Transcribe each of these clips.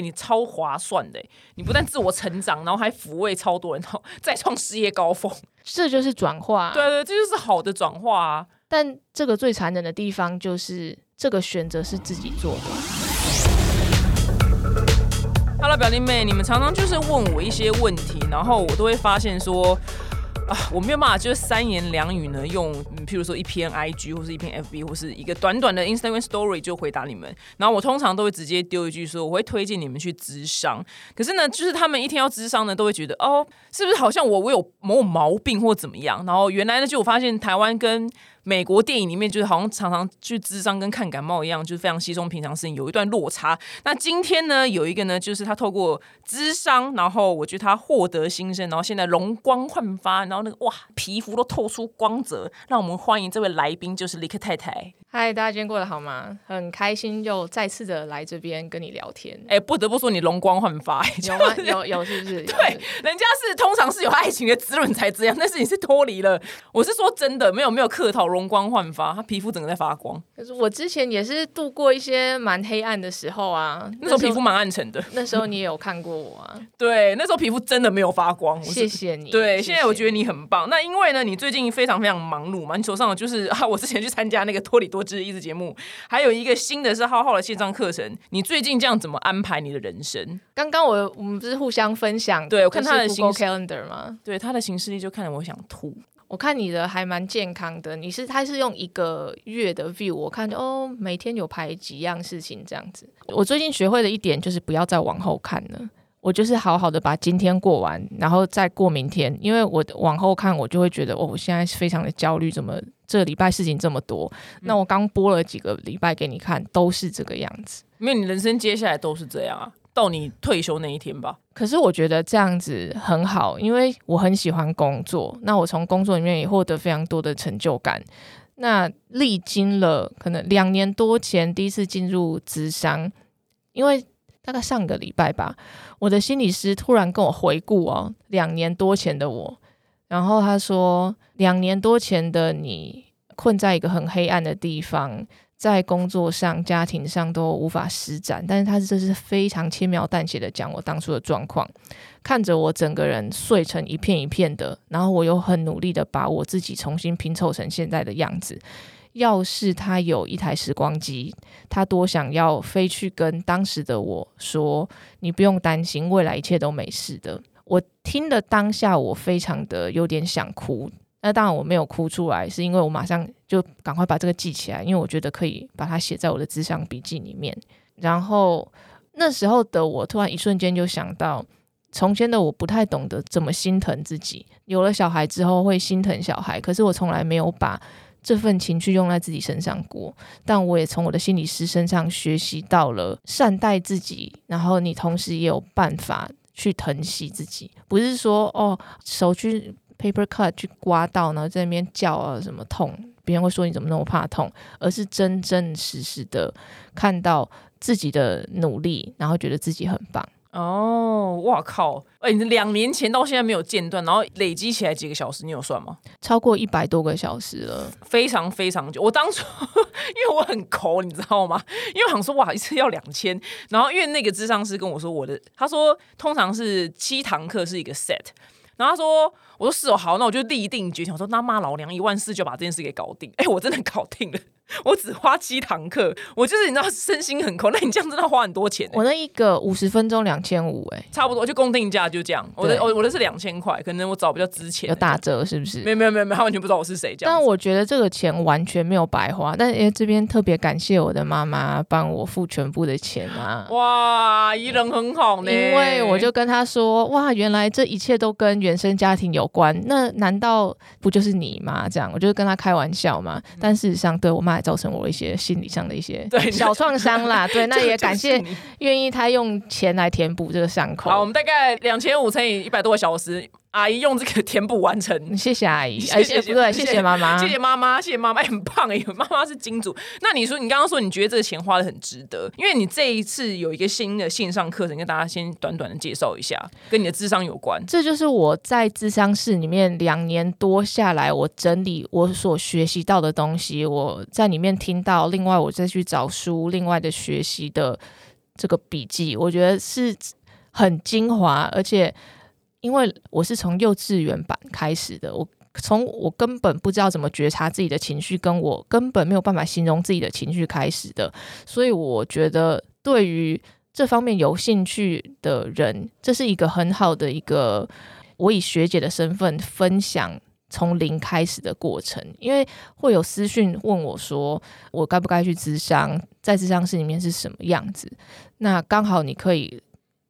哎，你超划算的，你不但自我成长，然后还抚慰超多人，然后 再创事业高峰。这就是转化，对对，这就是好的转化啊。但这个最残忍的地方就是这个选择是自己做的。Hello，表弟妹，你们常常就是问我一些问题，然后我都会发现说。啊，我没有办法，就是三言两语呢，用譬如说一篇 IG 或是一篇 FB 或是一个短短的 Instagram Story 就回答你们。然后我通常都会直接丢一句说，我会推荐你们去咨商。可是呢，就是他们一天要咨商呢，都会觉得哦，是不是好像我我有某种毛病或怎么样？然后原来呢，就我发现台湾跟美国电影里面就是好像常常去智商跟看感冒一样，就是非常稀松平常事情，有一段落差。那今天呢，有一个呢，就是他透过智商，然后我觉得他获得新生，然后现在容光焕发，然后那个哇，皮肤都透出光泽。让我们欢迎这位来宾，就是李克太太。嗨，大家今天过得好吗？很开心又再次的来这边跟你聊天。哎，不得不说你容光焕发，有吗？有有是不是？对，人家是通常是有爱情的滋润才这样，但是你是脱离了。我是说真的，没有没有客套，容光焕发，他皮肤整个在发光。可是我之前也是度过一些蛮黑暗的时候啊，那时候皮肤蛮暗沉的。那时候你也有看过我啊？对，那时候皮肤真的没有发光。谢谢你。对，现在我觉得你很棒。那因为呢，你最近非常非常忙碌嘛，你手上就是 啊，我之前去参加那个托里多姿益智节目。还有一个新的是浩浩的线上课程，你最近这样怎么安排你的人生？刚刚我我们不是互相分享，对我看他的新 calendar 吗？对他的形式力就看得我想吐。我看你的还蛮健康的，你是他是用一个月的 view，我看哦每天有排几样事情这样子。我最近学会的一点就是不要再往后看了。我就是好好的把今天过完，然后再过明天。因为我往后看，我就会觉得，哦，我现在非常的焦虑，怎么这礼拜事情这么多？那我刚播了几个礼拜给你看，都是这个样子。因为你人生接下来都是这样啊，到你退休那一天吧。可是我觉得这样子很好，因为我很喜欢工作。那我从工作里面也获得非常多的成就感。那历经了可能两年多前第一次进入职商，因为。大概上个礼拜吧，我的心理师突然跟我回顾哦，两年多前的我，然后他说，两年多前的你困在一个很黑暗的地方，在工作上、家庭上都无法施展，但是他这是非常轻描淡写的讲我当初的状况，看着我整个人碎成一片一片的，然后我又很努力的把我自己重新拼凑成现在的样子。要是他有一台时光机，他多想要飞去跟当时的我说：“你不用担心，未来一切都没事的。”我听的当下，我非常的有点想哭。那当然我没有哭出来，是因为我马上就赶快把这个记起来，因为我觉得可以把它写在我的智商笔记里面。然后那时候的我，突然一瞬间就想到，从前的我不太懂得怎么心疼自己，有了小孩之后会心疼小孩，可是我从来没有把。这份情绪用在自己身上过，但我也从我的心理师身上学习到了善待自己，然后你同时也有办法去疼惜自己，不是说哦手去 paper cut 去刮到，然后在那边叫啊什么痛，别人会说你怎么那么怕痛，而是真真实实的看到自己的努力，然后觉得自己很棒。哦，哇靠！哎，你两年前到现在没有间断，然后累积起来几个小时，你有算吗？超过一百多个小时了，非常非常久。我当初 因为我很抠，你知道吗？因为我想说哇，一次要两千，然后因为那个智商师跟我说我的，他说通常是七堂课是一个 set，然后他说我说是哦，好，那我就立定决心，我说那骂老娘一万四就把这件事给搞定。哎，我真的搞定了。我只花七堂课，我就是你知道身心很空，那你这样真的花很多钱。我那一个五十分钟两千五，哎，差不多就公定价就这样。我的我我的是两千块，可能我找比较值钱，有打折是不是？没有没有没有他完全不知道我是谁。但我觉得这个钱完全没有白花。但是这边特别感谢我的妈妈帮我付全部的钱啊！哇，伊人很好呢。因为我就跟他说，哇，原来这一切都跟原生家庭有关。那难道不就是你吗？这样，我就跟他开玩笑嘛。但事实上，对我妈。造成我一些心理上的一些 小创伤啦，对，那也感谢愿意他用钱来填补这个伤口。好，我们大概两千五乘以一百多个小时。阿姨用这个填补完成，谢谢阿姨，谢谢不对，谢谢妈妈，谢谢妈妈，谢谢妈妈，很棒哎，妈妈是金主。那你说，你刚刚说你觉得这个钱花的很值得，因为你这一次有一个新的线上课程，跟大家先短短的介绍一下，跟你的智商有关。这就是我在智商室里面两年多下来，我整理我所学习到的东西，我在里面听到，另外我再去找书，另外的学习的。这个笔记，我觉得是很精华，而且因为我是从幼稚园版开始的，我从我根本不知道怎么觉察自己的情绪，跟我根本没有办法形容自己的情绪开始的，所以我觉得对于这方面有兴趣的人，这是一个很好的一个我以学姐的身份分享。从零开始的过程，因为会有私讯问我说，我该不该去咨商，在咨商室里面是什么样子？那刚好你可以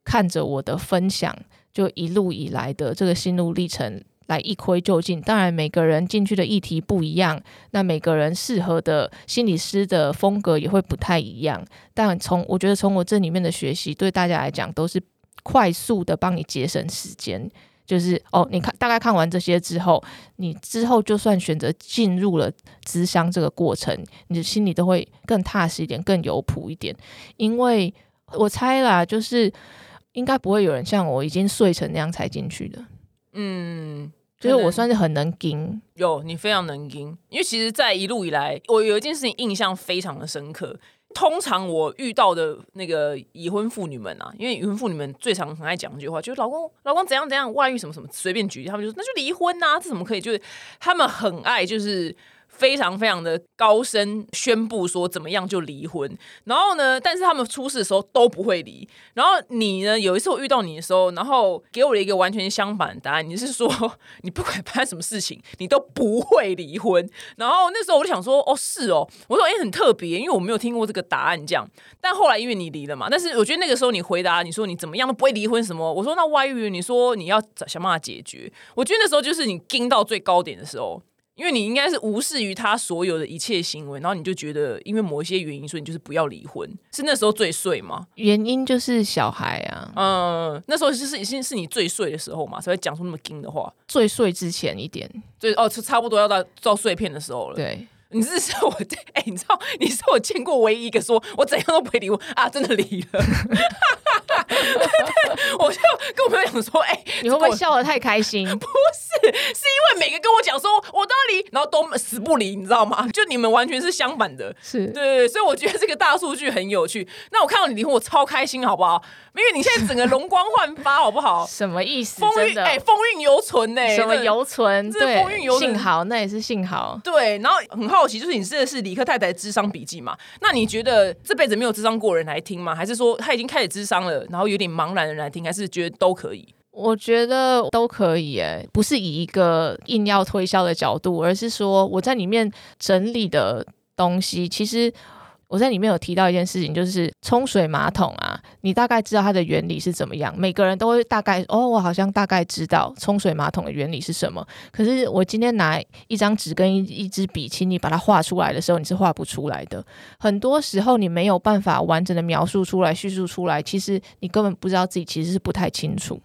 看着我的分享，就一路以来的这个心路历程来一窥究竟。当然，每个人进去的议题不一样，那每个人适合的心理师的风格也会不太一样。但从我觉得从我这里面的学习，对大家来讲都是快速的帮你节省时间。就是哦，你看大概看完这些之后，你之后就算选择进入了咨商这个过程，你的心里都会更踏实一点，更有谱一点。因为我猜啦，就是应该不会有人像我已经睡成那样才进去的。嗯，就是我算是很能盯，有你非常能盯，因为其实，在一路以来，我有一件事情印象非常的深刻。通常我遇到的那个已婚妇女们啊，因为已婚妇女们最常很爱讲一句话，就是老公老公怎样怎样外遇什么什么，随便举例，他们就说那就离婚呐，这怎么可以？就是他们很爱就是。非常非常的高声宣布说怎么样就离婚，然后呢，但是他们出事的时候都不会离。然后你呢，有一次我遇到你的时候，然后给我了一个完全相反的答案，你是说你不管发生什么事情，你都不会离婚。然后那时候我就想说，哦，是哦，我说哎，很特别，因为我没有听过这个答案这样。但后来因为你离了嘛，但是我觉得那个时候你回答你说你怎么样都不会离婚什么，我说那外遇，你说你要想办法解决。我觉得那时候就是你盯到最高点的时候。因为你应该是无视于他所有的一切行为，然后你就觉得因为某一些原因，所以你就是不要离婚，是那时候最碎吗？原因就是小孩啊，嗯，那时候就是已经是你最碎的时候嘛，才会讲出那么硬的话。最碎之前一点，最哦，差不多要到造碎片的时候了。对。你是说我哎，你知道你是我见过唯一一个说我怎样都不会离婚啊，真的离了。我就跟我朋友讲说，哎，你会不会笑得太开心？不是，是因为每个跟我讲说我都要离，然后都死不离，你知道吗？就你们完全是相反的，是对对对，所以我觉得这个大数据很有趣。那我看到你离婚，我超开心，好不好？因为你现在整个容光焕发，好不好？什么意思？风韵哎，风韵犹存呢？什么犹存？对，风韵犹存。幸好，那也是幸好。对，然后很好好奇，就是你真的是理科太太的智商笔记嘛？那你觉得这辈子没有智商过人来听吗？还是说他已经开始智商了，然后有点茫然的来听？还是觉得都可以？我觉得都可以，哎，不是以一个硬要推销的角度，而是说我在里面整理的东西，其实。我在里面有提到一件事情，就是冲水马桶啊，你大概知道它的原理是怎么样？每个人都会大概哦，我好像大概知道冲水马桶的原理是什么。可是我今天拿一张纸跟一一支笔，请你把它画出来的时候，你是画不出来的。很多时候你没有办法完整的描述出来、叙述出来，其实你根本不知道自己其实是不太清楚。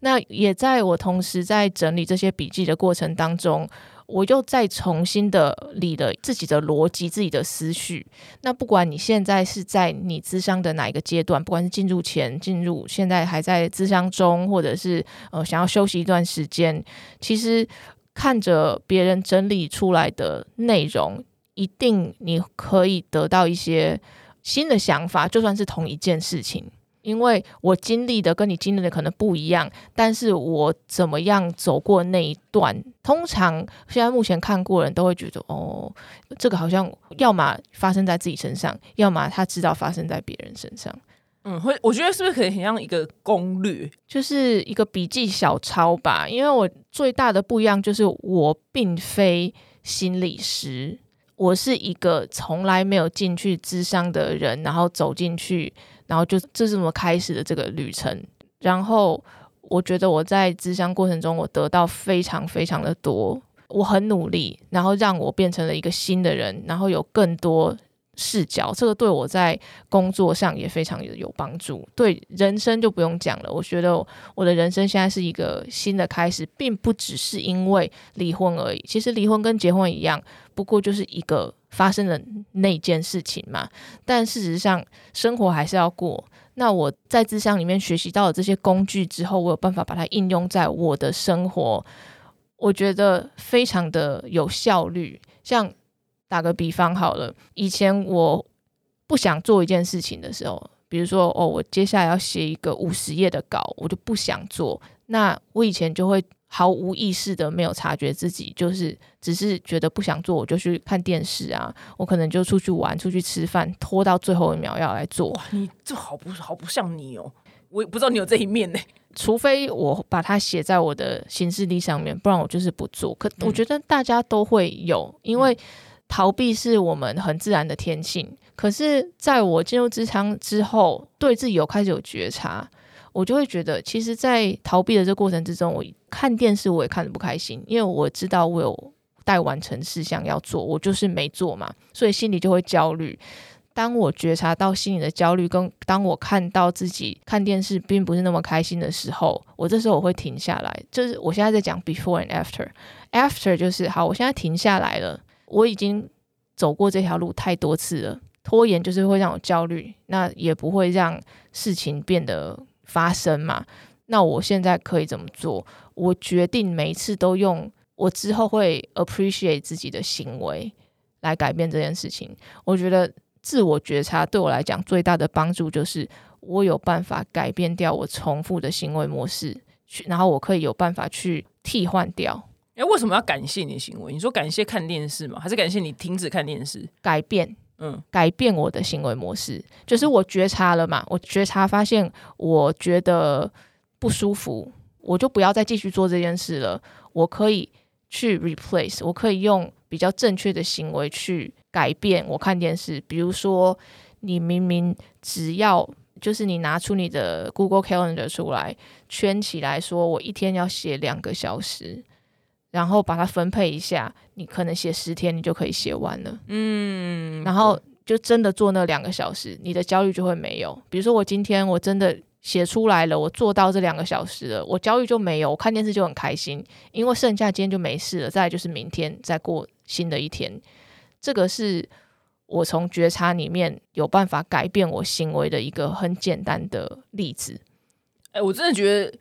那也在我同时在整理这些笔记的过程当中。我又再重新的理了自己的逻辑、自己的思绪。那不管你现在是在你咨商的哪一个阶段，不管是进入前、进入现在还在咨商中，或者是呃想要休息一段时间，其实看着别人整理出来的内容，一定你可以得到一些新的想法，就算是同一件事情。因为我经历的跟你经历的可能不一样，但是我怎么样走过那一段，通常现在目前看过人都会觉得，哦，这个好像要么发生在自己身上，要么他知道发生在别人身上。嗯，会，我觉得是不是可以很像一个攻略，就是一个笔记小抄吧？因为我最大的不一样就是我并非心理师，我是一个从来没有进去智商的人，然后走进去。然后就这是我开始的这个旅程？然后我觉得我在咨商过程中，我得到非常非常的多。我很努力，然后让我变成了一个新的人，然后有更多视角。这个对我在工作上也非常有帮助。对人生就不用讲了。我觉得我的人生现在是一个新的开始，并不只是因为离婚而已。其实离婚跟结婚一样，不过就是一个。发生的那件事情嘛，但事实上生活还是要过。那我在智商里面学习到了这些工具之后，我有办法把它应用在我的生活，我觉得非常的有效率。像打个比方好了，以前我不想做一件事情的时候，比如说，哦，我接下来要写一个五十页的稿，我就不想做。那我以前就会毫无意识的没有察觉自己，就是只是觉得不想做，我就去看电视啊，我可能就出去玩、出去吃饭，拖到最后一秒要来做。哇，你这好不好不像你哦，我也不知道你有这一面呢。除非我把它写在我的行事历上面，不然我就是不做。可我觉得大家都会有，因为逃避是我们很自然的天性。可是在我进入职场之后，对自己有开始有觉察。我就会觉得，其实，在逃避的这过程之中，我看电视我也看得不开心，因为我知道我有待完成事项要做，我就是没做嘛，所以心里就会焦虑。当我觉察到心里的焦虑，跟当我看到自己看电视并不是那么开心的时候，我这时候我会停下来。就是我现在在讲 before and after，after 就是好，我现在停下来了，我已经走过这条路太多次了，拖延就是会让我焦虑，那也不会让事情变得。发生嘛？那我现在可以怎么做？我决定每一次都用我之后会 appreciate 自己的行为来改变这件事情。我觉得自我觉察对我来讲最大的帮助就是我有办法改变掉我重复的行为模式，去然后我可以有办法去替换掉。诶，为什么要感谢你的行为？你说感谢看电视吗？还是感谢你停止看电视？改变。嗯，改变我的行为模式，就是我觉察了嘛，我觉察发现我觉得不舒服，我就不要再继续做这件事了。我可以去 replace，我可以用比较正确的行为去改变我看电视。比如说，你明明只要就是你拿出你的 Google Calendar 出来圈起来说，我一天要写两个小时。然后把它分配一下，你可能写十天，你就可以写完了。嗯，然后就真的做那两个小时，你的焦虑就会没有。比如说我今天我真的写出来了，我做到这两个小时了，我焦虑就没有，我看电视就很开心，因为剩下今天就没事了。再就是明天再过新的一天，这个是我从觉察里面有办法改变我行为的一个很简单的例子。哎，我真的觉得。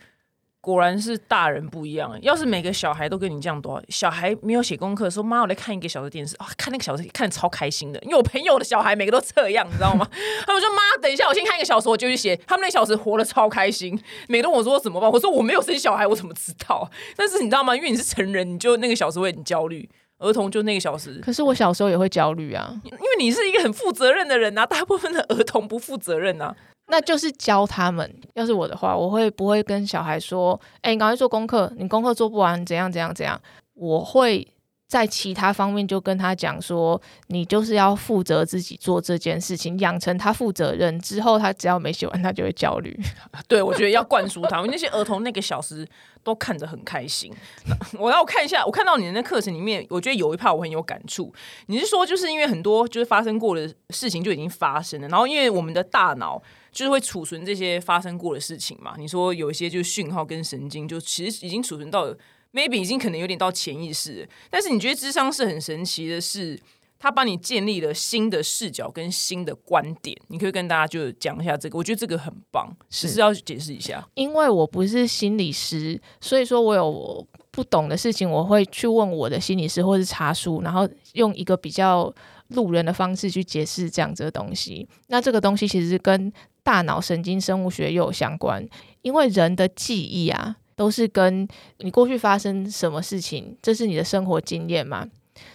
果然是大人不一样。要是每个小孩都跟你这样多，小孩没有写功课，说妈，我来看一个小时电视啊，看那个小时看超开心的。因为我朋友的小孩每个都这样，你知道吗？他们说妈，等一下我先看一个小时，我就去写。他们那小时活得超开心。每个我说怎么办？我说我没有生小孩，我怎么知道？但是你知道吗？因为你是成人，你就那个小时会很焦虑。儿童就那个小时，可是我小时候也会焦虑啊，因为你是一个很负责任的人呐。大部分的儿童不负责任呐。那就是教他们。要是我的话，我会不会跟小孩说：“哎，你赶快做功课，你功课做不完，怎样怎样怎样？”我会在其他方面就跟他讲说：“你就是要负责自己做这件事情，养成他负责任之后，他只要没写完，他就会焦虑。”对，我觉得要灌输他，因为那些儿童那个小时都看着很开心。我要看一下，我看到你的那课程里面，我觉得有一 part 我很有感触。你是说，就是因为很多就是发生过的事情就已经发生了，然后因为我们的大脑。就是会储存这些发生过的事情嘛？你说有一些就是讯号跟神经，就其实已经储存到 maybe 已经可能有点到潜意识。但是你觉得智商是很神奇的，是它帮你建立了新的视角跟新的观点。你可以跟大家就讲一下这个，我觉得这个很棒，只是要解释一下。因为我不是心理师，所以说我有不懂的事情，我会去问我的心理师，或是查书，然后用一个比较路人的方式去解释这样子的东西。那这个东西其实跟大脑神经生物学又有相关，因为人的记忆啊，都是跟你过去发生什么事情，这是你的生活经验嘛？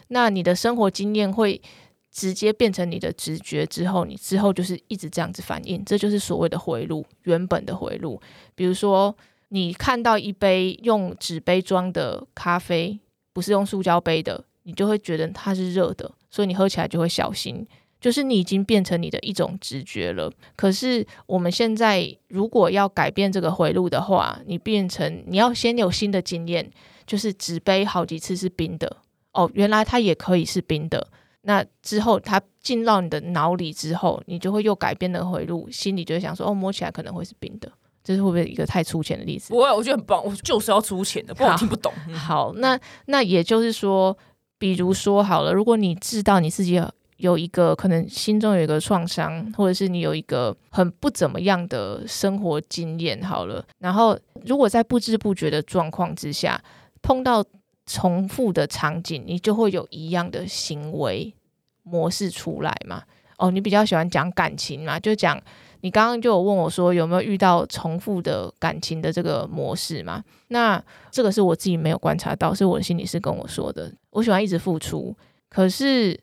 那你的生活经验会直接变成你的直觉，之后你之后就是一直这样子反应，这就是所谓的回路，原本的回路。比如说，你看到一杯用纸杯装的咖啡，不是用塑胶杯的，你就会觉得它是热的，所以你喝起来就会小心。就是你已经变成你的一种直觉了。可是我们现在如果要改变这个回路的话，你变成你要先有新的经验，就是纸杯好几次是冰的哦，原来它也可以是冰的。那之后它进到你的脑里之后，你就会又改变的回路，心里就会想说哦，摸起来可能会是冰的。这是会不会一个太粗浅的例子？不会，我觉得很棒。我就是要粗浅的，不然我听不懂。好，那那也就是说，比如说好了，如果你知道你自己。有一个可能心中有一个创伤，或者是你有一个很不怎么样的生活经验，好了，然后如果在不知不觉的状况之下碰到重复的场景，你就会有一样的行为模式出来嘛？哦，你比较喜欢讲感情嘛？就讲你刚刚就有问我说有没有遇到重复的感情的这个模式嘛？那这个是我自己没有观察到，是我的心理师跟我说的。我喜欢一直付出，可是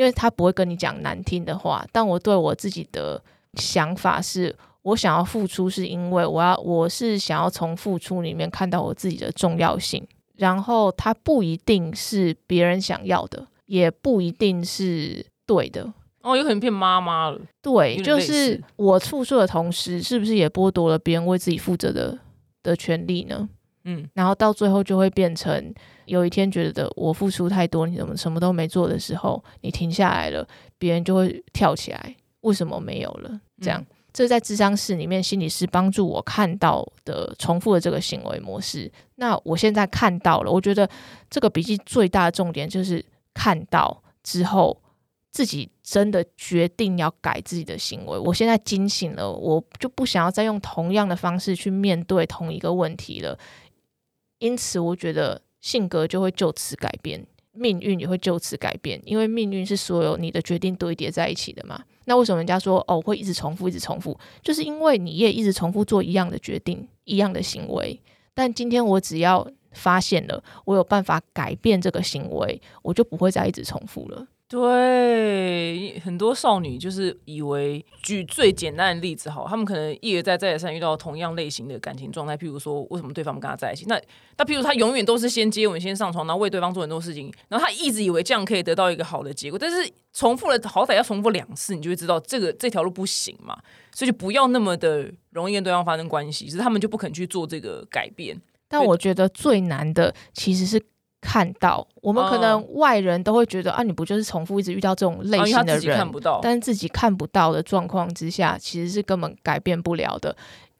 因为他不会跟你讲难听的话，但我对我自己的想法是。我想要付出，是因为我要，我是想要从付出里面看到我自己的重要性。然后，它不一定是别人想要的，也不一定是对的。哦，有可能变妈妈了。对，就是我付出的同时，是不是也剥夺了别人为自己负责的的权利呢？嗯，然后到最后就会变成，有一天觉得我付出太多，你怎么什么都没做的时候，你停下来了，别人就会跳起来，为什么没有了？这样。这在智商室里面，心理师帮助我看到的重复的这个行为模式。那我现在看到了，我觉得这个笔记最大的重点就是看到之后，自己真的决定要改自己的行为。我现在惊醒了，我就不想要再用同样的方式去面对同一个问题了。因此，我觉得性格就会就此改变。命运也会就此改变，因为命运是所有你的决定堆叠在一起的嘛。那为什么人家说哦会一直重复，一直重复？就是因为你也一直重复做一样的决定，一样的行为。但今天我只要发现了，我有办法改变这个行为，我就不会再一直重复了。对，很多少女就是以为，举最简单的例子好，他们可能一而再再而三遇到同样类型的感情状态，譬如说，为什么对方不跟他在一起？那那譬如他永远都是先接吻、先上床，然后为对方做很多事情，然后他一直以为这样可以得到一个好的结果，但是重复了，好歹要重复两次，你就会知道这个这条路不行嘛，所以就不要那么的容易跟对方发生关系，是他们就不肯去做这个改变。但我觉得最难的其实是。看到我们可能外人都会觉得啊，你不就是重复一直遇到这种类型的人，但是自己看不到的状况之下，其实是根本改变不了的。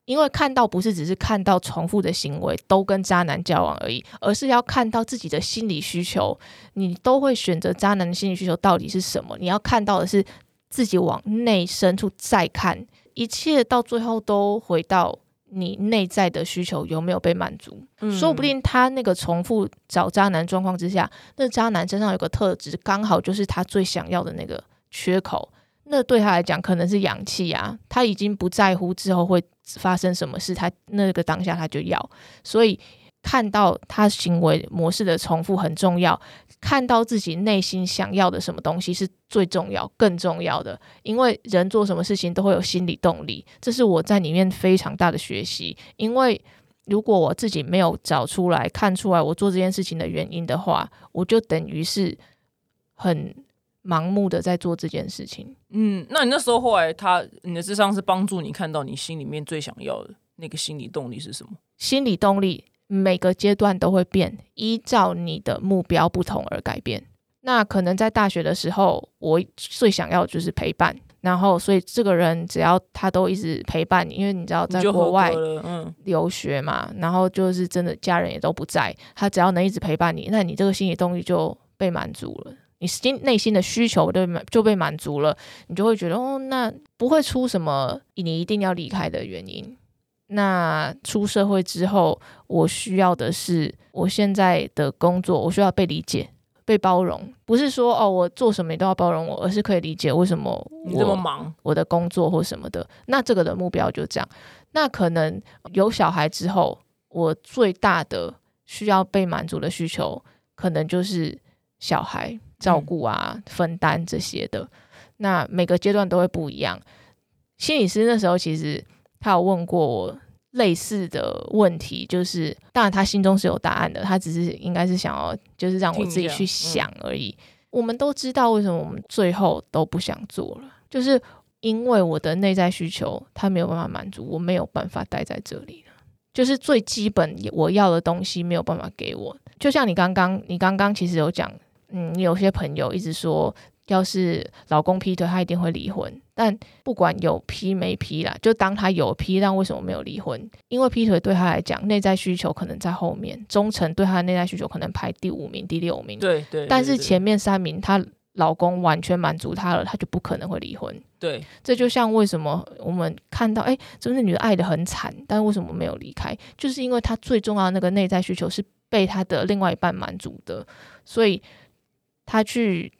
因为看到不是只是看到重复的行为都跟渣男交往而已，而是要看到自己的心理需求，你都会选择渣男的心理需求到底是什么？你要看到的是自己往内深处再看，一切到最后都回到。你内在的需求有没有被满足？说不定他那个重复找渣男状况之下，那渣男身上有个特质，刚好就是他最想要的那个缺口。那对他来讲可能是氧气啊，他已经不在乎之后会发生什么事，他那个当下他就要，所以。看到他行为模式的重复很重要，看到自己内心想要的什么东西是最重要、更重要的。因为人做什么事情都会有心理动力，这是我在里面非常大的学习。因为如果我自己没有找出来、看出来我做这件事情的原因的话，我就等于是很盲目的在做这件事情。嗯，那你那时候后来他你的智商是帮助你看到你心里面最想要的那个心理动力是什么？心理动力。每个阶段都会变，依照你的目标不同而改变。那可能在大学的时候，我最想要就是陪伴，然后所以这个人只要他都一直陪伴你，因为你知道在国外留学嘛，然后就是真的家人也都不在，他只要能一直陪伴你，那你这个心理动力就被满足了，你心内心的需求就就被满足了，你就会觉得哦，那不会出什么你一定要离开的原因。那出社会之后，我需要的是我现在的工作，我需要被理解、被包容。不是说哦，我做什么你都要包容我，而是可以理解为什么你这么忙，我的工作或什么的。那这个的目标就这样。那可能有小孩之后，我最大的需要被满足的需求，可能就是小孩照顾啊、分担这些的。那每个阶段都会不一样。心理师那时候其实。他有问过我类似的问题，就是当然他心中是有答案的，他只是应该是想要就是让我自己去想而已。我们都知道为什么我们最后都不想做了，就是因为我的内在需求他没有办法满足，我没有办法待在这里了。就是最基本我要的东西没有办法给我，就像你刚刚你刚刚其实有讲，嗯，你有些朋友一直说。要是老公劈腿，她一定会离婚。但不管有劈没劈啦，就当她有劈，但为什么没有离婚？因为劈腿对她来讲，内在需求可能在后面，忠诚对她的内在需求可能排第五名、第六名。对对。但是前面三名，她老公完全满足她了，她就不可能会离婚。对。这就像为什么我们看到，哎，这个女的爱的很惨，但为什么没有离开？就是因为她最重要的那个内在需求是被她的另外一半满足的，所以她去。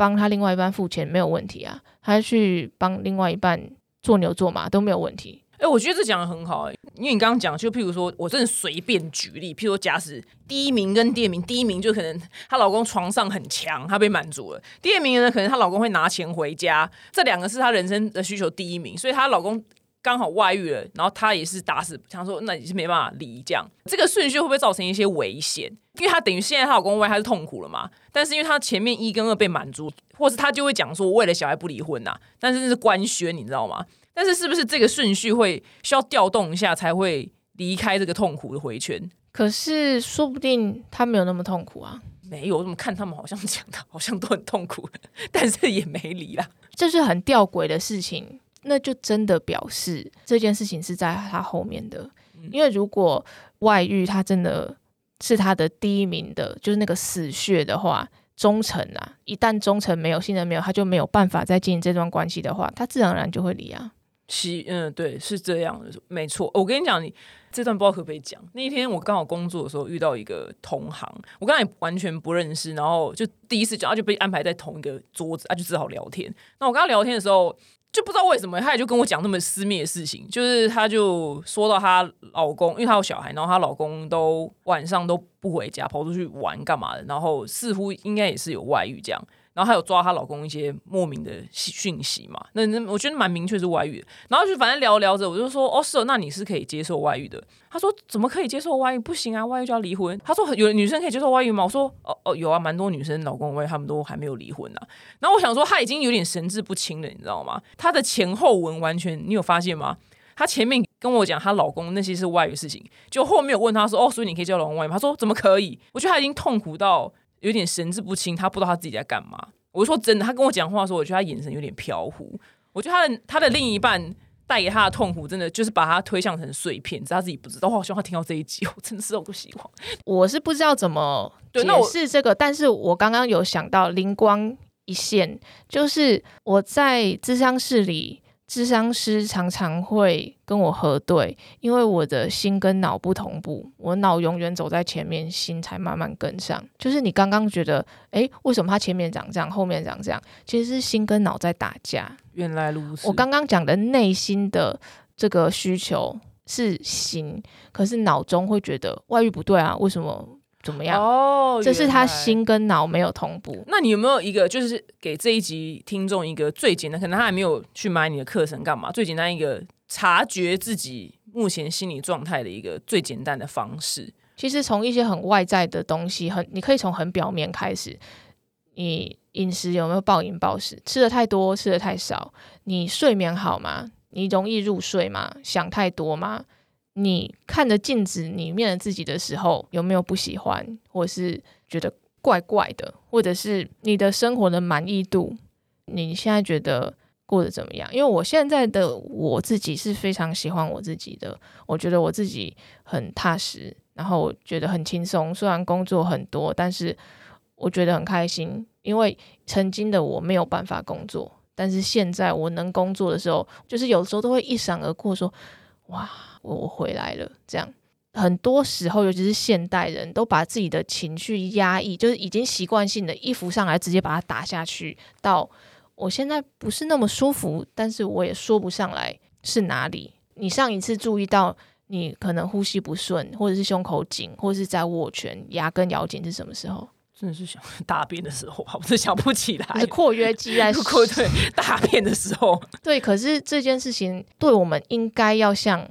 帮他另外一半付钱没有问题啊，他去帮另外一半做牛做马都没有问题。哎、我觉得这讲的很好、哎，因为你刚刚讲，就譬如说，我真的随便举例，譬如说，假使第一名跟第二名，第一名就可能她老公床上很强，她被满足了；第二名呢，可能她老公会拿钱回家，这两个是她人生的需求第一名，所以她老公刚好外遇了，然后她也是打死想说，那你是没办法离这样，这个顺序会不会造成一些危险？因为她等于现在她老公外，她是痛苦了嘛，但是因为她前面一跟二被满足，或是她就会讲说，我为了小孩不离婚呐、但是那是官宣，你知道吗？但是是不是这个顺序会需要调动一下才会离开这个痛苦的回圈？可是说不定他没有那么痛苦啊，没有，我怎么看他们好像讲的，好像都很痛苦，但是也没离啦。这是很吊诡的事情。那就真的表示这件事情是在他后面的，因为如果外遇他真的是他的第一名的，就是那个死穴的话，忠诚啊，一旦忠诚没有，信任没有，他就没有办法再经营这段关系的话，他自然而然就会离啊。其嗯，对，是这样的，没错。我跟你讲，你这段不知道可不可以讲。那一天我刚好工作的时候遇到一个同行，我刚才也完全不认识，然后就第一次讲，他就被安排在同一个桌子，他就只好聊天。那我跟他聊天的时候，就不知道为什么，他也就跟我讲那么私密的事情，就是他就说到她老公，因为她有小孩，然后她老公都晚上都不回家，跑出去玩干嘛的，然后似乎应该也是有外遇这样。然后还有抓她老公一些莫名的讯息嘛，那那我觉得蛮明确是外遇。然后就反正聊聊着，我就说哦是哦，那你是可以接受外遇的。他说怎么可以接受外遇？不行啊，外遇就要离婚。他说有女生可以接受外遇吗？我说哦哦有啊，蛮多女生老公外遇，他们都还没有离婚啊。然后我想说他已经有点神志不清了，你知道吗？他的前后文完全你有发现吗？她前面跟我讲她老公那些是外遇事情，就后面有问她说哦，所以你可以叫老公外遇？她说怎么可以？我觉得她已经痛苦到有点神志不清，他不知道他自己在干嘛。我说真的，他跟我讲话的时候，我觉得他眼神有点飘忽。我觉得他的他的另一半带给他的痛苦，真的就是把他推向成碎片，只是她自己不知道。我好希望他听到这一集，我真的是我不希望。我是不知道怎么解释这个，但是我刚刚有想到灵光一现，就是我在智商室里，咨商师常常会跟我核对，因为我的心跟脑不同步，我脑永远走在前面，心才慢慢跟上。就是你刚刚觉得，诶，为什么他前面长这样，后面长这样？其实是心跟脑在打架。原来如此，我刚刚讲的内心的这个需求是心，可是脑中会觉得外遇不对啊，为什么怎么样？哦，这是他心跟脑没有同步。那你有没有一个，就是给这一集听众一个最简单，可能他还没有去买你的课程干嘛？最简单一个察觉自己目前心理状态的一个最简单的方式。其实从一些很外在的东西，很你可以从很表面开始。你饮食有没有暴饮暴食？吃的太多，吃的太少？你睡眠好吗？你容易入睡吗？想太多吗？你看着镜子里面的自己的时候，有没有不喜欢，或是觉得怪怪的，或者是你的生活的满意度？你现在觉得过得怎么样？因为我现在的我自己是非常喜欢我自己的，我觉得我自己很踏实，然后我觉得很轻松。虽然工作很多，但是我觉得很开心，因为曾经的我没有办法工作，但是现在我能工作的时候，就是有时候都会一闪而过说，哇，我我回来了。这样很多时候，尤其是现代人都把自己的情绪压抑，就是已经习惯性的一浮上来，直接把它打下去。到我现在不是那么舒服，但是我也说不上来是哪里。你上一次注意到你可能呼吸不顺，或者是胸口紧，或者是在握拳、牙根咬紧是什么时候？真的是想 大便的时候吧，我真想不起来就是。括约肌在扩对大便的时候，对，可是这件事情对我们应该要像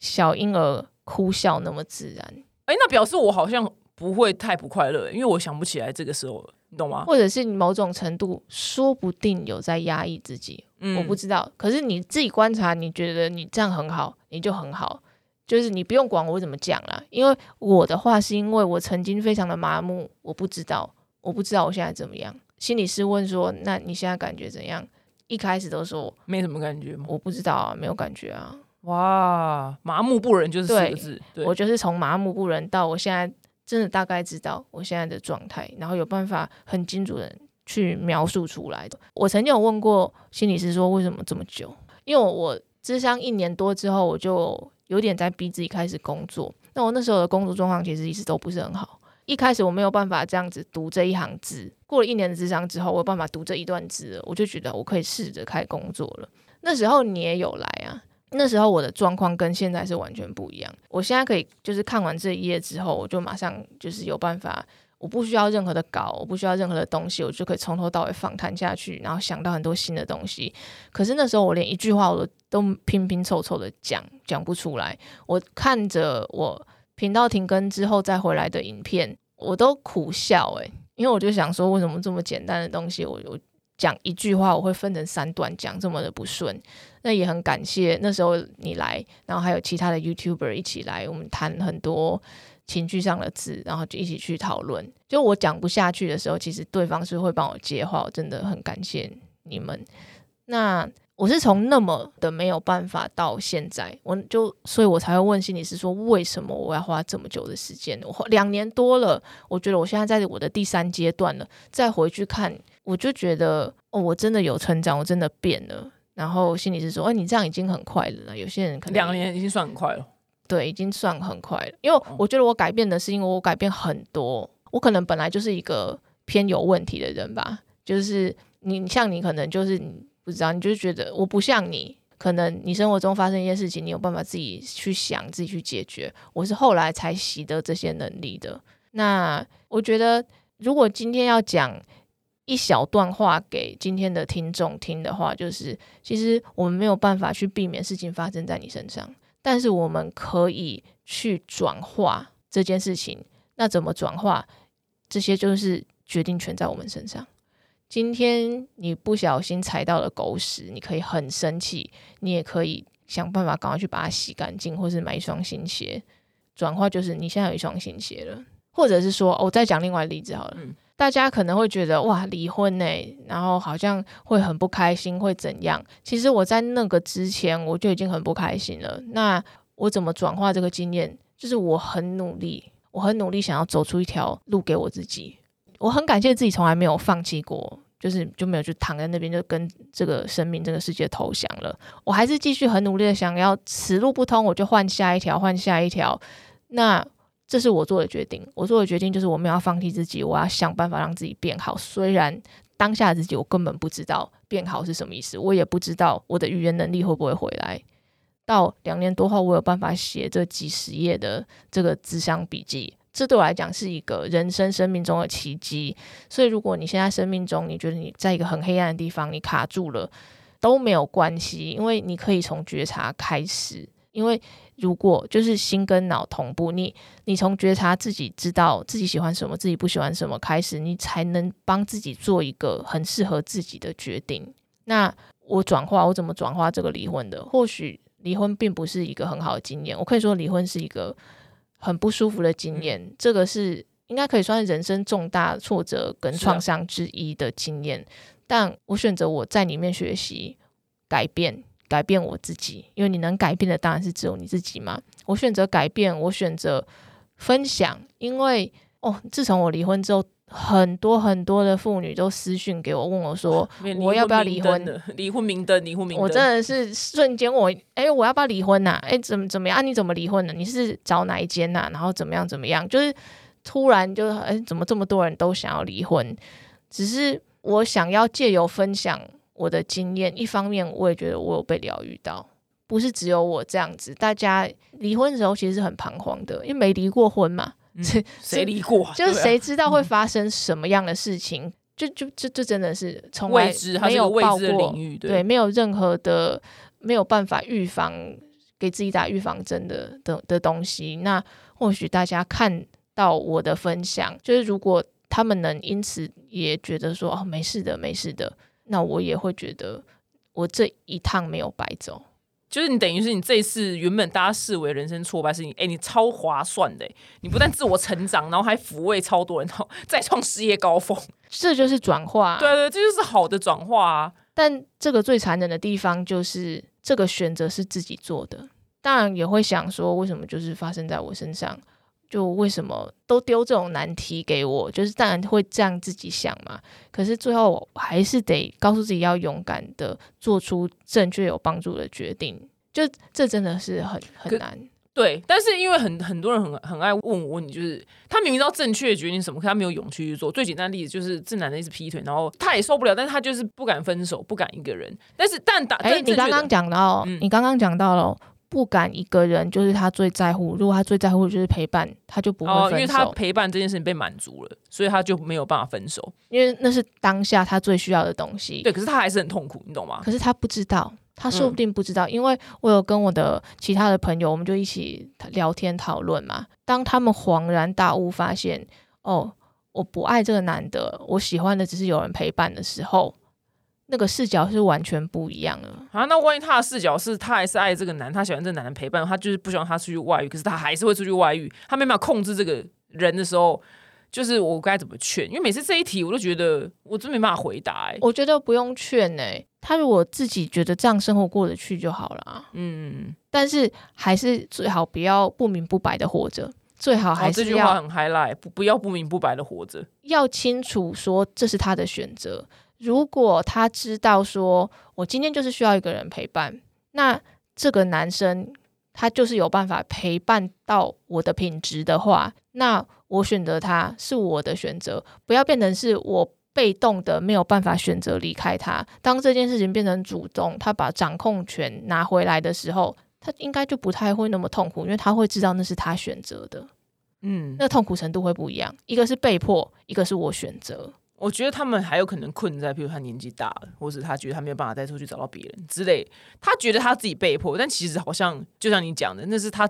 小婴儿哭笑那么自然，哎、那表示我好像不会太不快乐，因为我想不起来这个时候了，你懂吗？或者是你某种程度说不定有在压抑自己，嗯我不知道。可是你自己观察，你觉得你这样很好，你就很好，就是你不用管我怎么讲啦。因为我的话是因为我曾经非常的麻木，我不知道，我不知道我现在怎么样。心理师问说：“那你现在感觉怎样？”一开始都说没什么感觉吗？我不知道啊，没有感觉啊。哇，麻木不仁就是四个字，对，我就是从麻木不仁到我现在真的大概知道我现在的状态，然后有办法很精准的去描述出来的。我曾经有问过心理师说为什么这么久，因为我我智商一年多之后，我就有点在逼自己开始工作。那我那时候的工作状况其实一直都不是很好。一开始我没有办法这样子读这一行字，过了一年的智商之后，我有办法读这一段字了，我就觉得我可以试着开始工作了。那时候你也有来啊。那时候我的状况跟现在是完全不一样。我现在可以就是看完这一页之后，我就马上就是有办法，我不需要任何的稿，我不需要任何的东西，我就可以从头到尾访谈下去，然后想到很多新的东西。可是那时候我连一句话我都都拼拼凑凑的讲讲不出来。我看着我频道停更之后再回来的影片，我都苦笑诶、因为我就想说，为什么这么简单的东西，我我讲一句话，我会分成三段讲，这么的不顺。那也很感谢那时候你来，然后还有其他的 YouTuber 一起来，我们谈很多情绪上的字，然后就一起去讨论。就我讲不下去的时候，其实对方是会帮我接话，我真的很感谢你们。那我是从那么的没有办法到现在，我就所以，我才会问心理师说，为什么我要花这么久的时间？我两年多了，我觉得我现在在我的第三阶段了，再回去看，我就觉得哦，我真的有成长，我真的变了。然后心理师说，哎，你这样已经很快了。有些人可能两年已经算很快了，对，已经算很快了。因为我觉得我改变的是，因为我改变很多。我可能本来就是一个偏有问题的人吧，就是你像你可能就是你。不知道，你就觉得我不像你，可能你生活中发生一些事情，你有办法自己去想，自己去解决。我是后来才习得这些能力的。那我觉得，如果今天要讲一小段话给今天的听众听的话，就是其实我们没有办法去避免事情发生在你身上，但是我们可以去转化这件事情。那怎么转化？这些就是决定权在我们身上。今天你不小心踩到了狗屎，你可以很生气，你也可以想办法赶快去把它洗干净，或是买一双新鞋。转化就是你现在有一双新鞋了，或者是说，我再讲另外例子好了。大家可能会觉得哇，离婚呢，然后好像会很不开心，会怎样？其实我在那个之前我就已经很不开心了。那我怎么转化这个经验？就是我很努力，我很努力想要走出一条路给我自己。我很感谢自己从来没有放弃过，就是就没有就躺在那边就跟这个生命这个世界投降了。我还是继续很努力的想要此路不通，我就换下一条，换下一条。那这是我做的决定，我做的决定就是我们要放弃自己，我要想办法让自己变好。虽然当下自己我根本不知道变好是什么意思，我也不知道我的语言能力会不会回来。到两年多后，我有办法写这几十页的这个智商笔记。这对我来讲是一个人生生命中的奇迹，所以如果你现在生命中你觉得你在一个很黑暗的地方，你卡住了都没有关系，因为你可以从觉察开始。因为如果就是心跟脑同步，你你从觉察自己知道自己喜欢什么，自己不喜欢什么开始，你才能帮自己做一个很适合自己的决定。那我转化，我怎么转化这个离婚的？或许离婚并不是一个很好的经验，我可以说离婚是一个。很不舒服的经验，这个是应该可以算是人生重大挫折跟创伤之一的经验。但我选择我在里面学习改变，改变我自己，因为你能改变的当然是只有你自己嘛。我选择改变，我选择分享，因为哦，自从我离婚之后。很多很多的妇女都私讯给我，问我说：“我要不要离婚？离婚明灯，离婚明灯。”我真的是瞬间，我哎，我要不要离婚呐？哎，怎么怎么样？你怎么离婚的？你是找哪一间呐？然后怎么样怎么样？就是突然就哎，怎么这么多人都想要离婚？只是我想要借由分享我的经验，一方面我也觉得我有被疗愈到，不是只有我这样子。大家离婚的时候其实是很彷徨的，因为没离过婚嘛。谁离过？就是谁知道会发生什么样的事情？就就就这真的是从来没有未报过，对，没有任何的没有办法预防，给自己打预防针的的的东西。那或许大家看到我的分享，就是如果他们能因此也觉得说哦没事的没事的，那我也会觉得我这一趟没有白走。就是你等于是你这一次原本大家视为人生挫败事情，哎，你超划算的，你不但自我成长，然后还抚慰超多人，然后 再创事业高峰，这就是转化。对对，这就是好的转化啊。但这个最残忍的地方就是这个选择是自己做的，当然也会想说，为什么就是发生在我身上？就为什么都丢这种难题给我？就是当然会这样自己想嘛。可是最后还是得告诉自己要勇敢的做出正确有帮助的决定。就这真的是很很难。对，但是因为很很多人很很爱问我问题，就是他明明知道正确的决定什么，可他没有勇气去做。最简单的例子就是这男的一直劈腿，然后他也受不了，但是他就是不敢分手，不敢一个人。但是但打，哎、你刚刚讲到，嗯你刚刚讲到了。不敢一个人，就是他最在乎。如果他最在乎的就是陪伴，他就不会哦，分手。因为他陪伴这件事情被满足了，所以他就没有办法分手。因为那是当下他最需要的东西。对，可是他还是很痛苦，你懂吗？可是他不知道，他说不嗯定不知道，因为我有跟我的其他的朋友，我们就一起聊天讨论嘛。当他们恍然大悟，发现哦，我不爱这个男的，我喜欢的只是有人陪伴的时候，那个视角是完全不一样的。啊，那万一他的视角是他还是爱这个男，他喜欢这个男的陪伴，他就是不希望他出去外遇，可是他还是会出去外遇，他没办法控制这个人的时候，就是我该怎么劝？因为每次这一题，我都觉得我真没办法回答、欸。我觉得不用劝呢、他如果自己觉得这样生活过得去就好了啊。嗯，但是还是最好不要不明不白的活着，最好还是，这句话很 highlight，不不要不明不白的活着。要清楚说这是他的选择。如果他知道说我今天就是需要一个人陪伴，那这个男生他就是有办法陪伴到我的品质的话，那我选择他是我的选择，不要变成是我被动的没有办法选择离开他。当这件事情变成主动，他把掌控权拿回来的时候，他应该就不太会那么痛苦，因为他会知道那是他选择的，嗯，那痛苦程度会不一样。一个是被迫，一个是我选择。我觉得他们还有可能困在，比如他年纪大了，或是他觉得他没有办法再出去找到别人之类，他觉得他自己被迫，但其实好像就像你讲的，那是他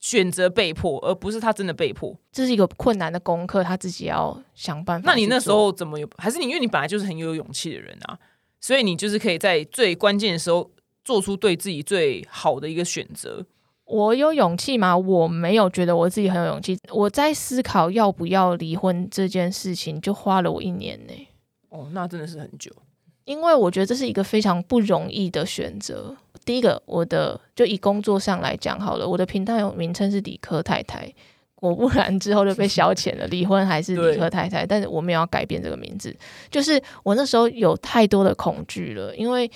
选择被迫，而不是他真的被迫。这是一个困难的功课，他自己要想办法。那你那时候怎么有？还是你因为你本来就是很有勇气的人啊，所以你就是可以在最关键的时候做出对自己最好的一个选择。我有勇气吗？我没有觉得我自己很有勇气。我在思考要不要离婚这件事情，就花了我一年呢、哦，那真的是很久。因为我觉得这是一个非常不容易的选择。第一个，我的就以工作上来讲好了，我的频道有名称是理科太太，果不然之后就被消遣了，离婚还是理科太太，但是我没有要改变这个名字，就是我那时候有太多的恐惧了，因为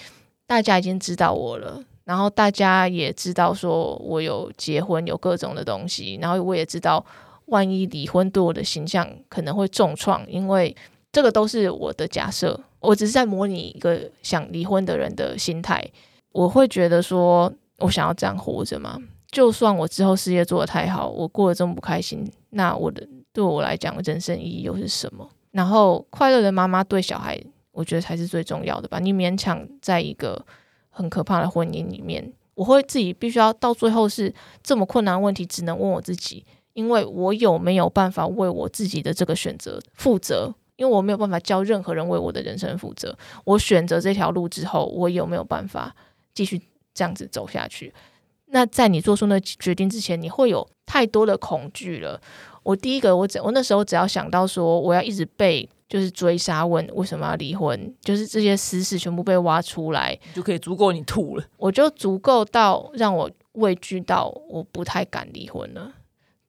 大家已经知道我了。然后大家也知道说我有结婚，有各种的东西，然后我也知道，万一离婚对我的形象可能会重创，因为这个都是我的假设，我只是在模拟一个想离婚的人的心态。我会觉得说，我想要这样活着吗？就算我之后事业做得太好，我过得这么不开心，那我的对我来讲，人生意义又是什么？然后快乐的妈妈对小孩，我觉得才是最重要的吧。你勉强在一个很可怕的婚姻里面，我会自己必须要到最后是这么困难问题，只能问我自己，因为我有没有办法为我自己的这个选择负责？因为我没有办法教任何人为我的人生负责。我选择这条路之后，我有没有办法继续这样子走下去？那在你做出那决定之前，你会有太多的恐惧了。我第一个，我只我那时候只要想到说，我要一直被就是追杀问为什么要离婚，就是这些私事全部被挖出来，就可以足够你吐了。我就足够到让我畏惧到我不太敢离婚了。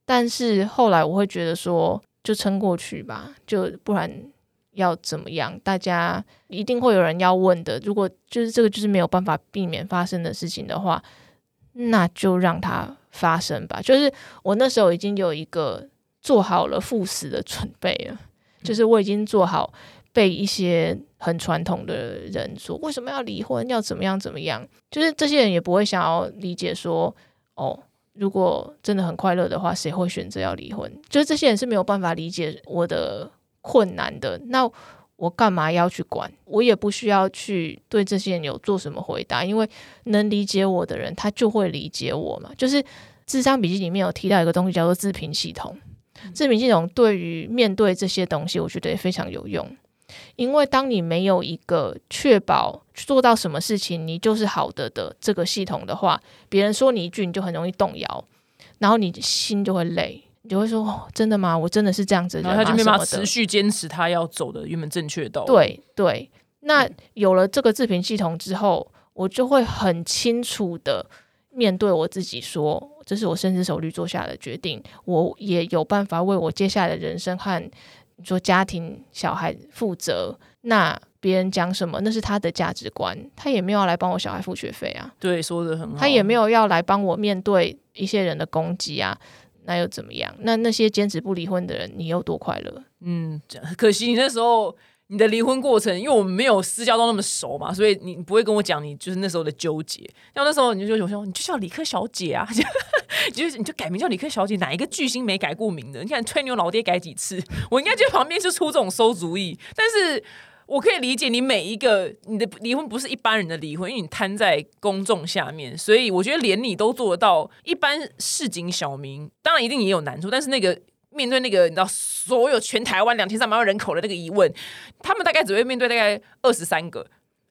但是后来我会觉得说，就撑过去吧，就不然要怎么样？大家一定会有人要问的。如果就是这个就是没有办法避免发生的事情的话，那就让它发生吧。就是我那时候已经有一个做好了赴死的准备了，就是我已经做好被一些很传统的人说为什么要离婚，要怎么样怎么样，就是这些人也不会想要理解说，哦，如果真的很快乐的话，谁会选择要离婚？就是这些人是没有办法理解我的困难的。那我干嘛要去管？我也不需要去对这些人有做什么回答，因为能理解我的人，他就会理解我嘛。就是智商笔记里面有提到一个东西叫做自评系统，自评系统对于面对这些东西，我觉得也非常有用。因为当你没有一个确保做到什么事情你就是好的的这个系统的话，别人说你一句你就很容易动摇，然后你心就会累，你就会说、哦、真的吗？我真的是这样子的？然后他就没办法持续坚持他要走的原本正确的道路。，对对，那有了这个自评系统之后，我就会很清楚的面对我自己说，这是我深思熟虑做下的决定，我也有办法为我接下来的人生和你说家庭、小孩负责。那别人讲什么，那是他的价值观，他也没有要来帮我小孩付学费啊，对，说的很好。他也没有要来帮我面对一些人的攻击啊，那又怎么样？那那些坚持不离婚的人，你有多快乐？嗯，可惜你那时候你的离婚过程，因为我们没有私交到那么熟嘛，所以你不会跟我讲你就是那时候的纠结。然后那时候你就说，我说，你就叫理科小姐啊，就是你就改名叫理科小姐，哪一个巨星没改过名的？你看吹牛老爹改几次，我应该就旁边就出这种馊主意。但是我可以理解你每一个你的离婚不是一般人的离婚，因为你摊在公众下面，所以我觉得连你都做得到。一般市井小民当然一定也有难处，但是那个面对那个你知道所有全台湾两千三百万人口的那个疑问，他们大概只会面对大概二十三个，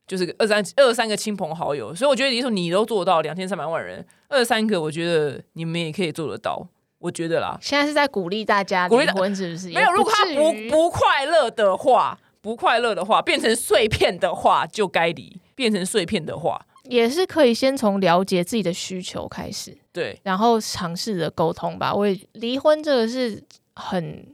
就是二三二三个亲朋好友。所以我觉得你说你都做到两千三百万人二十三个，我觉得你们也可以做得到。我觉得啦，现在是在鼓励大家鼓励离婚，是不是？没有，如果他不不快乐的话，不快乐的话，变成碎片的话，就该离。变成碎片的话，也是可以先从了解自己的需求开始，对，然后尝试着沟通吧。我也离婚这个是很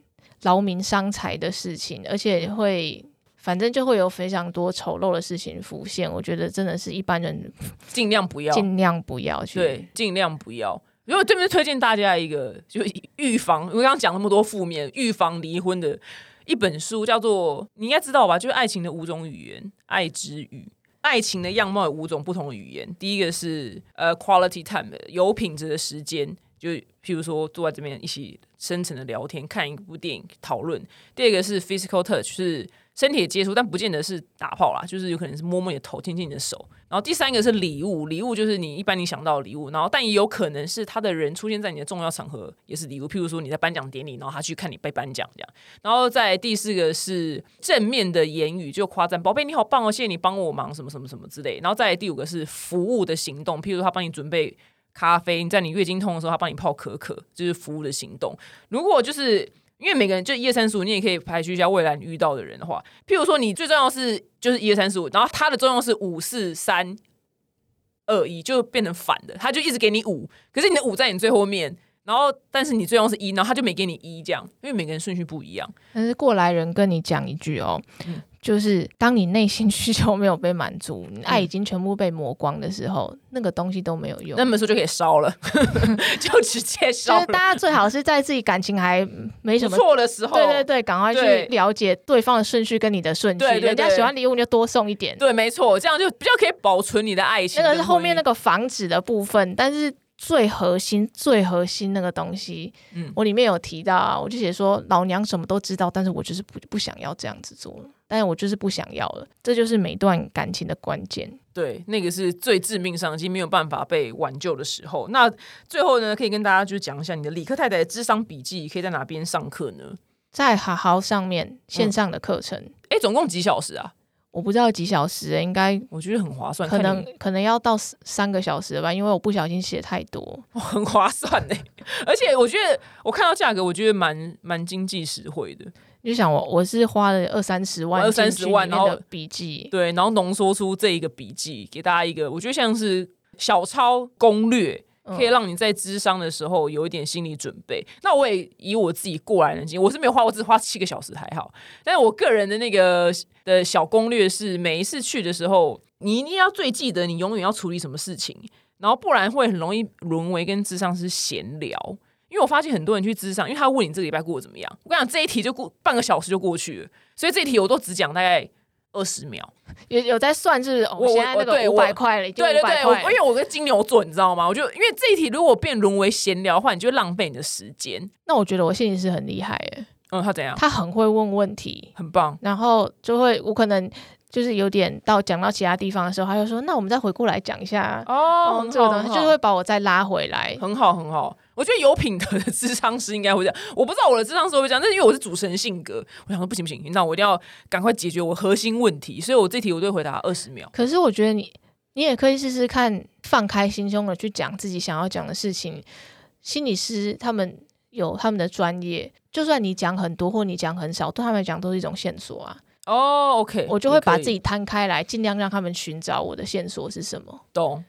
劳民伤财的事情，而且会。反正就会有非常多丑陋的事情浮现，我觉得真的是一般人 尽量不要，尽量不要去。对，尽量不要。如果这边推荐大家一个，就是预防，我刚刚讲那么多负面，预防离婚的一本书，叫做你应该知道吧？就是《爱情的五种语言》，爱之语。爱情的样貌有五种不同的语言，第一个是呃 quality time 有品质的时间，就譬如说坐在这边一起深层的聊天，看一部电影讨论。第二个是 physical touch，是身体的接触，但不见得是打炮啦，就是有可能是摸摸你的头，牵牵你的手。然后第三个是礼物，礼物就是你一般你想到的礼物，然后但也有可能是他的人出现在你的重要场合也是礼物，譬如说你在颁奖典礼，然后他去看你被颁奖这样。然后在第四个是正面的言语，就夸赞宝贝你好棒哦，谢谢你帮我忙什么什么什么之类。然后再第五个是服务的行动，譬如他帮你准备咖啡，你在你月经痛的时候他帮你泡可可，就是服务的行动。如果就是因为每个人就一二三四五，你也可以排序一下未来你遇到的人的话，譬如说你最重要是就是一二三四五，然后他的重要是五四三二一，就变成反的，他就一直给你五，可是你的五在你最后面，然后但是你最终是一，然后他就没给你一这样，因为每个人顺序不一样。但是过来人跟你讲一句哦，嗯就是当你内心 需求没有被满足，你爱已经全部被磨光的时候，那个东西都没有用。那本书就可以烧了，就直接 烧就。是大家最好是在自己感情还没什么。错的时候，对对对，赶快去了解对方的顺序跟你的顺序。对对对人家喜欢礼物你就多送一点。对，没错，这样就比较可以保存你的爱情那。个是后面那个防止的部分，但是最核心、最核心那个东西，嗯我里面有提到啊，我就写说老娘什么都知道，但是我就是不不想要这样子做了，但是我就是不想要了，这就是每段感情的关键。对，那个是最致命伤已经，没有办法被挽救的时候。那最后呢，可以跟大家就是讲一下你的理科太太的智商笔记，可以在哪边上课呢？在好好上面线上的课程，哎，总共几小时啊？我不知道几小时、欸，应该我觉得很划算，可能可能要到三三个小时吧，因为我不小心写太多。哦很划算呢。而且我觉得我看到价格，我觉得蛮蛮经济实惠的。你就想我我是花了二三十万二三十万然后笔记，对，然后浓缩出这一个笔记，给大家一个，我觉得像是小抄攻略。可以嗯让你在智商的时候有一点心理准备。那我也以我自己过来人经验，我是没有花，我只花七个小时还好。但是我个人的那个的小攻略是，每一次去的时候，你一定要最记得你永远要处理什么事情，然后不然会很容易沦为跟智商是闲聊。因为我发现很多人去智商，因为他问你这个礼拜过得怎么样，我跟你讲这一题就过半个小时就过去了，所以这一题我都只讲大概二十秒。有有在算是哦我现在那个五百块了，已经500对对对，我因为我跟金牛座，你知道吗？我就因为这一题如果变沦为闲聊的话，你就浪费你的时间。那我觉得我心理师很厉害耶，嗯，他怎样？他很会问问题，很棒。然后就会我可能就是有点到讲到其他地方的时候，他就说那我们再回过来讲一下哦哦，这个东西就是会把我再拉回来。很好，很好。我觉得有品德的智商师应该会这样，我不知道我的智商师会不会这样，但是因为我是主持人性格，我想说不行不行，那我一定要赶快解决我核心问题，所以我这题我都会回答二十秒。可是我觉得你你也可以试试看，放开心胸的去讲自己想要讲的事情。心理师他们有他们的专业，就算你讲很多或你讲很少，对他们来讲都是一种线索啊。哦，OK，我就会把自己摊开来，尽量让他们寻找我的线索是什么。懂。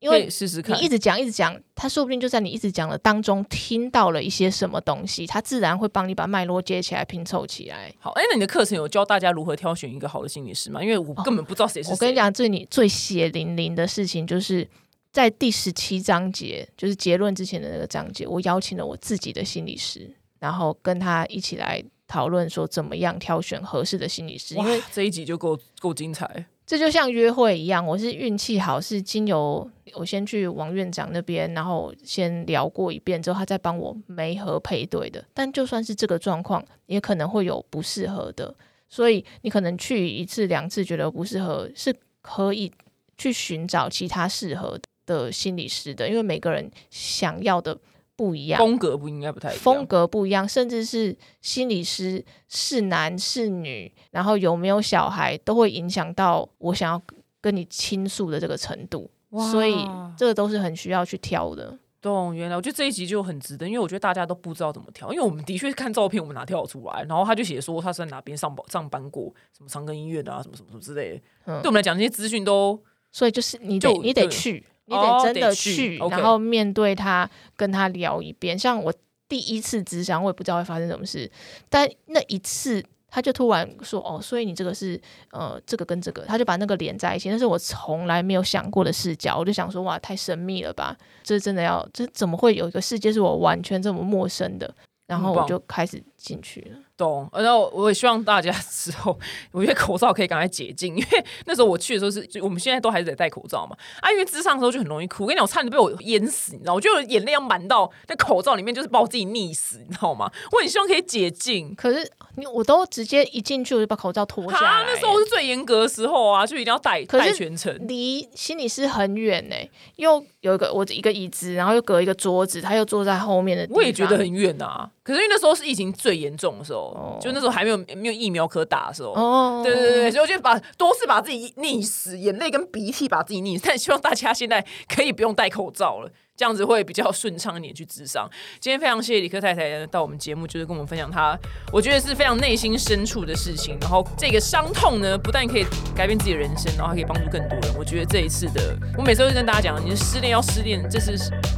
因为试试看你一。直讲一直讲，他说不定就在你一直讲的当中听到了一些什么东西，他自然会帮你把脉络接起来拼凑起来。好，哎、那你的课程有教大家如何挑选一个好的心理师吗？因为我根本不知道谁是谁。哦我跟你，讲，最你最血淋淋的事情，就是在第十七章节，就是结论之前的那个章节，我邀请了我自己的心理师，然后跟他一起来讨论说怎么样挑选合适的心理师，因为，这一集就够够精彩。这就像约会一样，我是运气好，是经由我先去王院长那边，然后先聊过一遍之后，他再帮我媒合配对的。但就算是这个状况，也可能会有不适合的，所以你可能去一次两次觉得不适合，是可以去寻找其他适合的心理师的，因为每个人想要的不一样。风格不应该不太一样。风格不一样，甚至是心理师是男是女，然后有没有小孩，都会影响到我想要跟你倾诉的这个程度。哇所以这个都是很需要去挑的。懂，原来我觉得这一集就很值得，因为我觉得大家都不知道怎么挑，因为我们的确看照片，我们哪挑得出来？然后他就写说他是在哪边上班上班过，什么长庚医院啊，什么什么什么之类的。嗯对我们来讲，这些资讯都所以就是你得就你得去，你哦得真的去然后面对他，跟他聊一遍。像我第一次咨商，我也不知道会发生什么事，但那一次。他就突然说：“哦，所以你这个是呃，这个跟这个，他就把那个连在一起。那是我从来没有想过的视角，我就想说，哇，太神秘了吧？这真的要，这怎么会有一个世界是我完全这么陌生的？然后我就开始进去了。懂。然后我也希望大家 之后，我觉得口罩可以赶快解禁，因为那时候我去的时候是，我们现在都还是得戴口罩嘛。啊，因为智商的时候就很容易哭。我跟你讲，我差点被我淹死，你知道，我就有眼泪要满到那口罩里面，就是把我自己溺死，你知道吗？我很希望可以解禁。可是你我都直接一进去我就把口罩脱下啊，来，那时候是最严格的时候啊，就一定要戴戴全程。离心理师很远呢、又有一个我一个椅子，然后又隔一个桌子，他又坐在后面的地方。我也觉得很远啊，可是因为那时候是疫情最严重的时候，哦就那时候还没有没有疫苗可打的时候。哦，对对对，所以我就把多次把自己溺死，眼泪跟鼻涕把自己溺死。但希望大家现在可以不用戴口罩了，这样子会比较顺畅一点去智商。今天非常谢谢李克太太到我们节目，就是跟我们分享她我觉得是非常内心深处的事情。然后这个伤痛呢，不但可以改变自己的人生，然后还可以帮助更多人。我觉得这一次的，我每次都会跟大家讲，你失恋要失恋，这是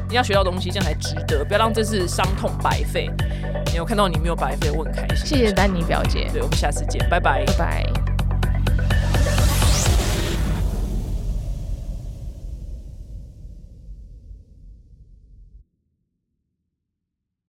你要学到东西，这样才值得，不要让这次伤痛白费。你有看到你没有白费，我很开心。谢谢丹尼表姐，对，我们下次见，拜拜拜。拜。